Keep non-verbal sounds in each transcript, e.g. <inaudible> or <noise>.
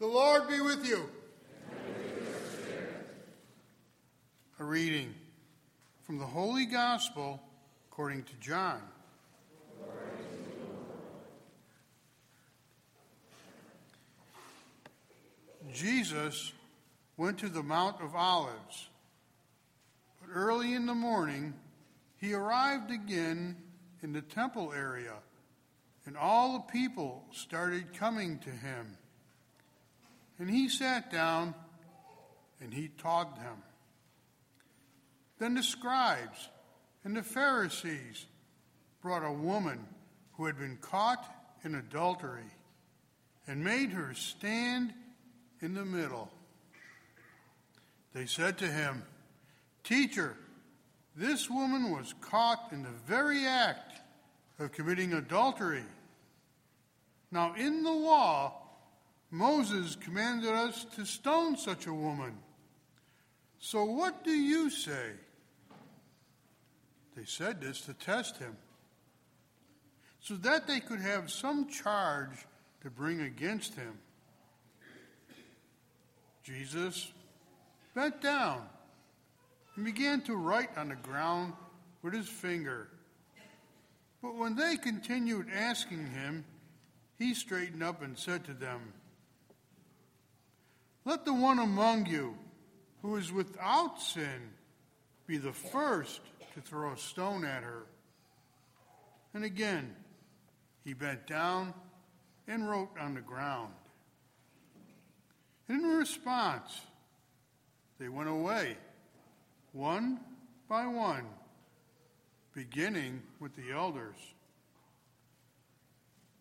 The Lord be with you. A reading from the Holy Gospel according to John. Jesus went to the Mount of Olives. But early in the morning, he arrived again in the temple area, and all the people started coming to him. And he sat down and he taught them. Then the scribes and the Pharisees brought a woman who had been caught in adultery and made her stand in the middle. They said to him, Teacher, this woman was caught in the very act of committing adultery. Now, in the law, Moses commanded us to stone such a woman. So, what do you say? They said this to test him, so that they could have some charge to bring against him. Jesus bent down and began to write on the ground with his finger. But when they continued asking him, he straightened up and said to them, Let the one among you who is without sin be the first to throw a stone at her. And again, he bent down and wrote on the ground. In response, they went away, one by one, beginning with the elders.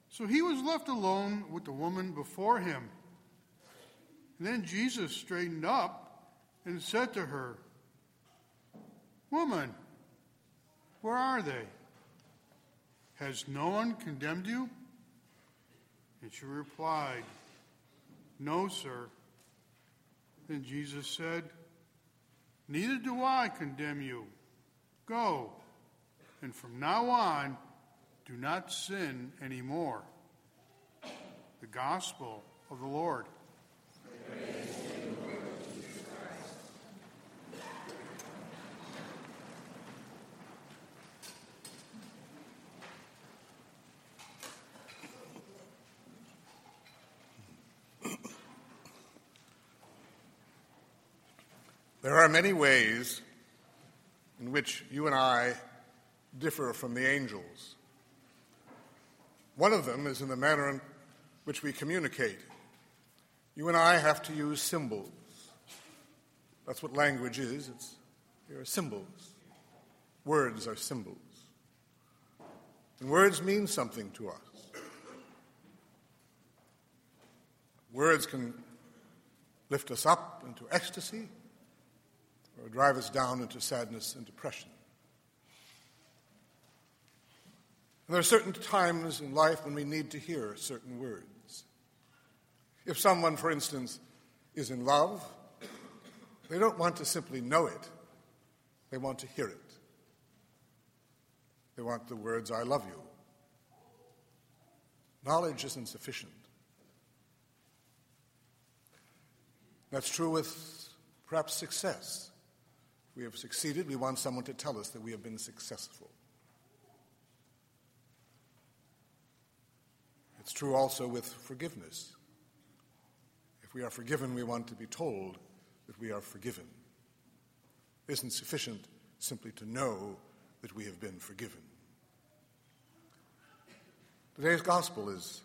So he was left alone with the woman before him. And then Jesus straightened up and said to her, Woman, where are they? Has no one condemned you? And she replied, No, sir. Then Jesus said, Neither do I condemn you. Go, and from now on, do not sin anymore. The Gospel of the Lord. There are many ways in which you and I differ from the angels. One of them is in the manner in which we communicate. You and I have to use symbols. That's what language is. It's, they are symbols. Words are symbols. And words mean something to us. Words can lift us up into ecstasy or drive us down into sadness and depression. And there are certain times in life when we need to hear certain words. If someone, for instance, is in love, they don't want to simply know it, they want to hear it. They want the words, I love you. Knowledge isn't sufficient. That's true with perhaps success If we have succeeded, we want someone to tell us that we have been successful. It's true also with forgiveness. If we are forgiven, we want to be told that we are forgiven. It isn't sufficient simply to know that we have been forgiven. Today's gospel is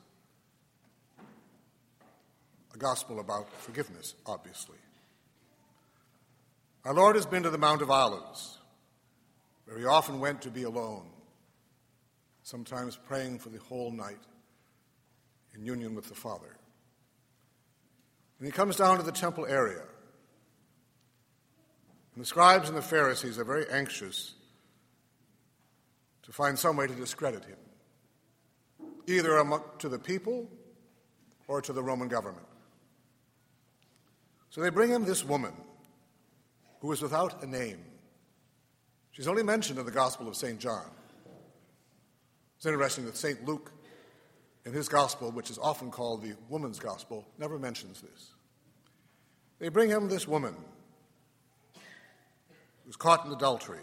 a gospel about forgiveness, obviously. Our Lord has been to the Mount of Olives, where he often went to be alone, sometimes praying for the whole night in union with the Father. And he comes down to the temple area. And the scribes and the Pharisees are very anxious to find some way to discredit him, either to the people or to the Roman government. So they bring him this woman who is without a name. She's only mentioned in the Gospel of St. John. It's interesting that St. Luke in his gospel, which is often called the woman's gospel, never mentions this. They bring him this woman who's caught in adultery.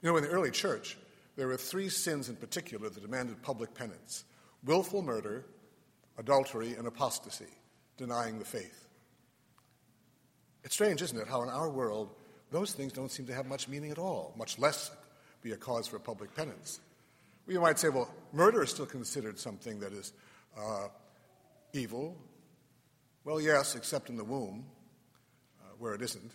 You know, in the early church, there were three sins in particular that demanded public penance willful murder, adultery, and apostasy, denying the faith. It's strange, isn't it, how in our world those things don't seem to have much meaning at all, much less be a cause for public penance. We might say, well, murder is still considered something that is uh, evil. Well, yes, except in the womb, uh, where it isn't.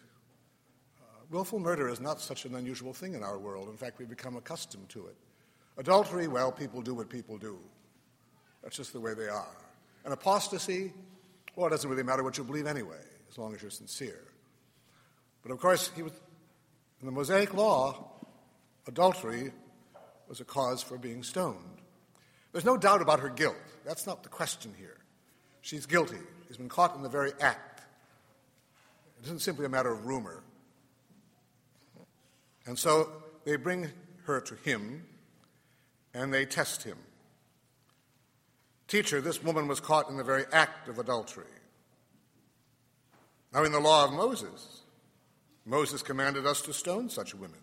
Uh, willful murder is not such an unusual thing in our world. In fact, we've become accustomed to it. Adultery, well, people do what people do. That's just the way they are. And apostasy, well, it doesn't really matter what you believe anyway, as long as you're sincere. But of course, was, in the Mosaic law, adultery was a cause for being stoned. There's no doubt about her guilt. That's not the question here. She's guilty. She's been caught in the very act. It isn't simply a matter of rumor. And so they bring her to him and they test him. Teacher, this woman was caught in the very act of adultery. Now, in the law of Moses, Moses commanded us to stone such women.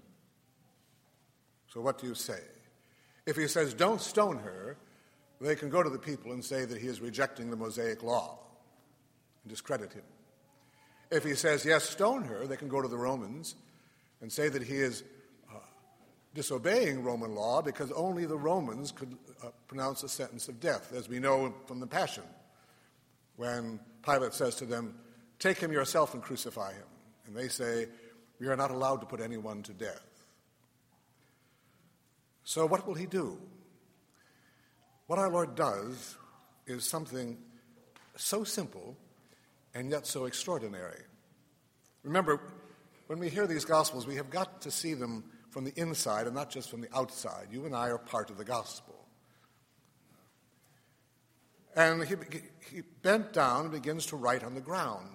So, what do you say? If he says, don't stone her, they can go to the people and say that he is rejecting the Mosaic law and discredit him. If he says, yes, stone her, they can go to the Romans and say that he is uh, disobeying Roman law because only the Romans could uh, pronounce a sentence of death, as we know from the Passion, when Pilate says to them, Take him yourself and crucify him. And they say, We are not allowed to put anyone to death. So, what will he do? What our Lord does is something so simple and yet so extraordinary. Remember, when we hear these Gospels, we have got to see them from the inside and not just from the outside. You and I are part of the Gospel. And he, he bent down and begins to write on the ground.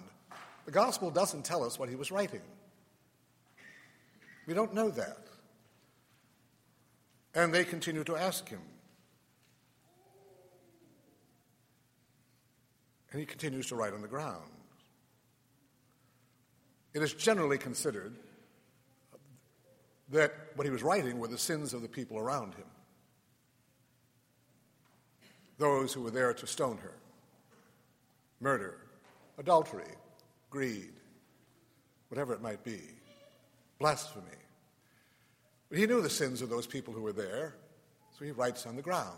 The Gospel doesn't tell us what he was writing. We don't know that. And they continue to ask him. And he continues to write on the ground. It is generally considered that what he was writing were the sins of the people around him, those who were there to stone her murder, adultery, greed, whatever it might be, blasphemy. But he knew the sins of those people who were there, so he writes on the ground.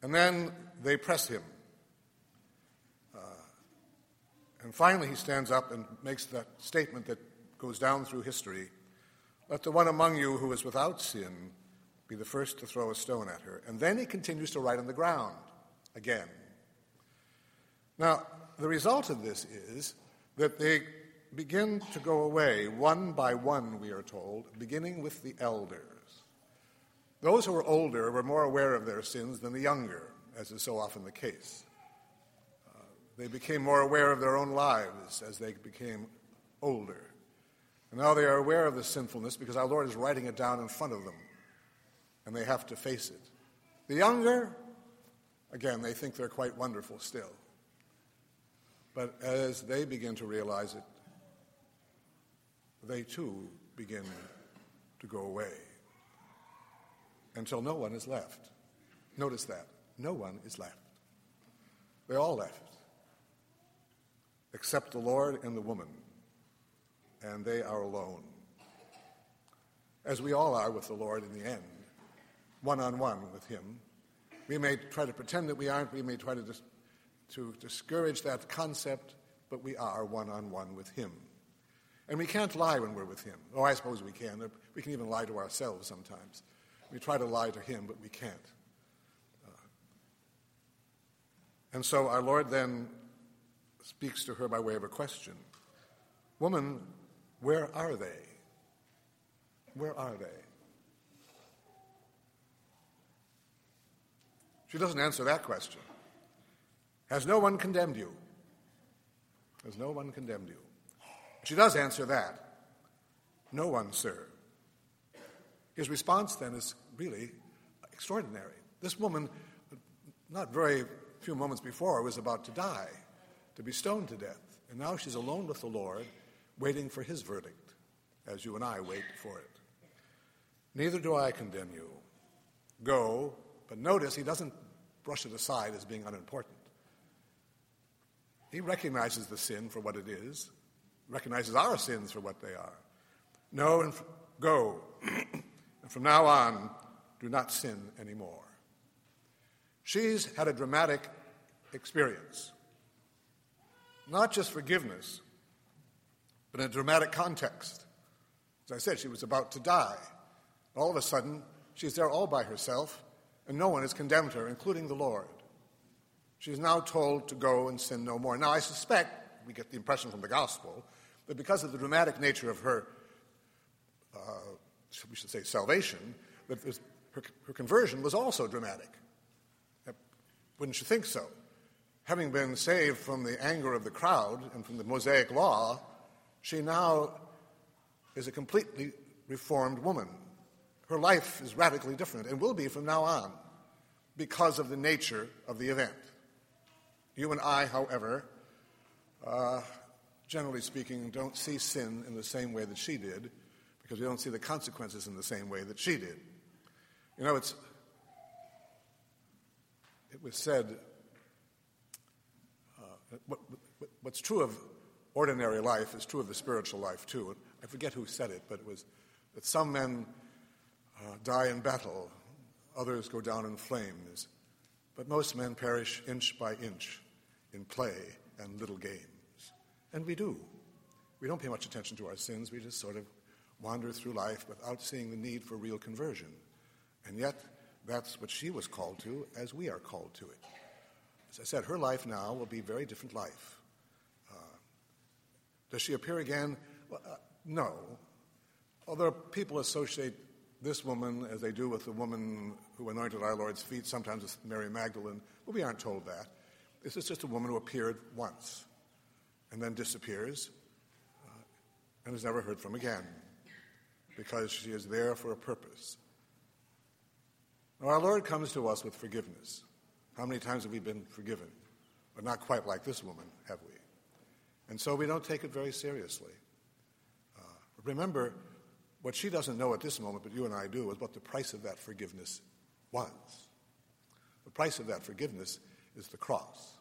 And then they press him. Uh, and finally, he stands up and makes that statement that goes down through history Let the one among you who is without sin be the first to throw a stone at her. And then he continues to write on the ground again. Now, the result of this is that they begin to go away one by one, we are told, beginning with the elders. Those who were older were more aware of their sins than the younger, as is so often the case. Uh, they became more aware of their own lives as they became older. And now they are aware of the sinfulness because our Lord is writing it down in front of them, and they have to face it. The younger, again, they think they're quite wonderful still. But as they begin to realize it, they too begin to go away until no one is left. Notice that. No one is left. They all left, except the Lord and the woman, and they are alone. As we all are with the Lord in the end, one on one with Him. We may try to pretend that we aren't, we may try to, dis- to discourage that concept, but we are one on one with Him. And we can't lie when we're with Him. Oh, I suppose we can. We can even lie to ourselves sometimes. We try to lie to Him, but we can't. Uh, and so our Lord then speaks to her by way of a question Woman, where are they? Where are they? She doesn't answer that question. Has no one condemned you? Has no one condemned you? She does answer that. No one, sir. His response then is really extraordinary. This woman not very few moments before, was about to die, to be stoned to death. And now she's alone with the Lord, waiting for his verdict, as you and I wait for it. Neither do I condemn you. Go, but notice he doesn't brush it aside as being unimportant. He recognizes the sin for what it is, recognizes our sins for what they are. No, and f- go. <clears throat> and from now on, do not sin anymore. She's had a dramatic experience. Not just forgiveness, but in a dramatic context. As I said, she was about to die. All of a sudden, she's there all by herself, and no one has condemned her, including the Lord. She is now told to go and sin no more. Now, I suspect, we get the impression from the gospel, that because of the dramatic nature of her, uh, we should say, salvation, that her, her conversion was also dramatic. Wouldn't you think so? Having been saved from the anger of the crowd and from the Mosaic law, she now is a completely reformed woman. Her life is radically different and will be from now on because of the nature of the event. You and I, however, uh, generally speaking, don't see sin in the same way that she did because we don't see the consequences in the same way that she did. You know, it's, it was said uh, what, what, what's true of ordinary life is true of the spiritual life, too. I forget who said it, but it was that some men uh, die in battle, others go down in flames, but most men perish inch by inch in play and little games. And we do. We don't pay much attention to our sins, we just sort of wander through life without seeing the need for real conversion. And yet, that's what she was called to, as we are called to it. As I said, her life now will be a very different life. Uh, does she appear again? Well, uh, no. Although people associate this woman as they do with the woman who anointed our Lord's feet, sometimes with Mary Magdalene, but we aren't told that. This is just a woman who appeared once and then disappears uh, and is never heard from again because she is there for a purpose. Now, our Lord comes to us with forgiveness. How many times have we been forgiven? But not quite like this woman, have we? And so we don't take it very seriously. Uh, remember, what she doesn't know at this moment, but you and I do, is what the price of that forgiveness was. The price of that forgiveness is the cross.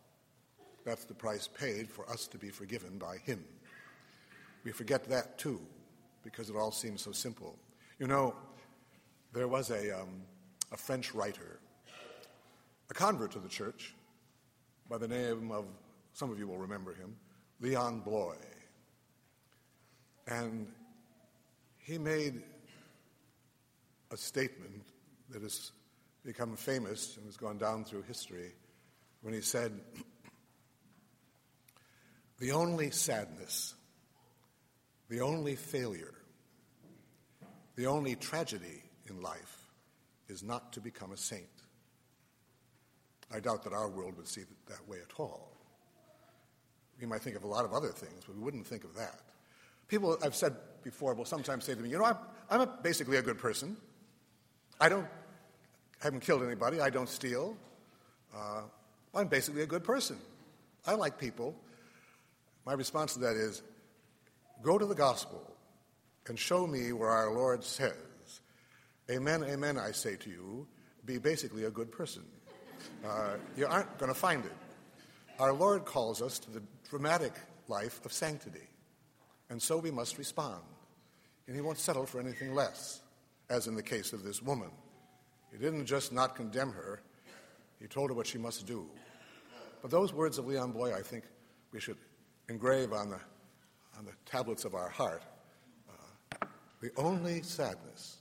That's the price paid for us to be forgiven by Him. We forget that too, because it all seems so simple. You know, there was a, um, a French writer, a convert to the church, by the name of, some of you will remember him, Leon Bloy. And he made a statement that has become famous and has gone down through history when he said, The only sadness, the only failure, the only tragedy in life is not to become a saint. I doubt that our world would see it that way at all. We might think of a lot of other things, but we wouldn't think of that. People, I've said before, will sometimes say to me, You know, I'm, I'm a, basically a good person. I don't, I haven't killed anybody. I don't steal. Uh, I'm basically a good person. I like people. My response to that is go to the gospel and show me where our Lord says Amen, amen, I say to you, be basically a good person. Uh, you aren't going to find it. Our Lord calls us to the dramatic life of sanctity, and so we must respond. And He won't settle for anything less, as in the case of this woman. He didn't just not condemn her, He told her what she must do. But those words of Leon Bloy, I think we should engrave on the, on the tablets of our heart. Uh, the only sadness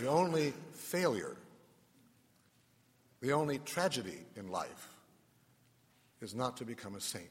The only failure, the only tragedy in life is not to become a saint.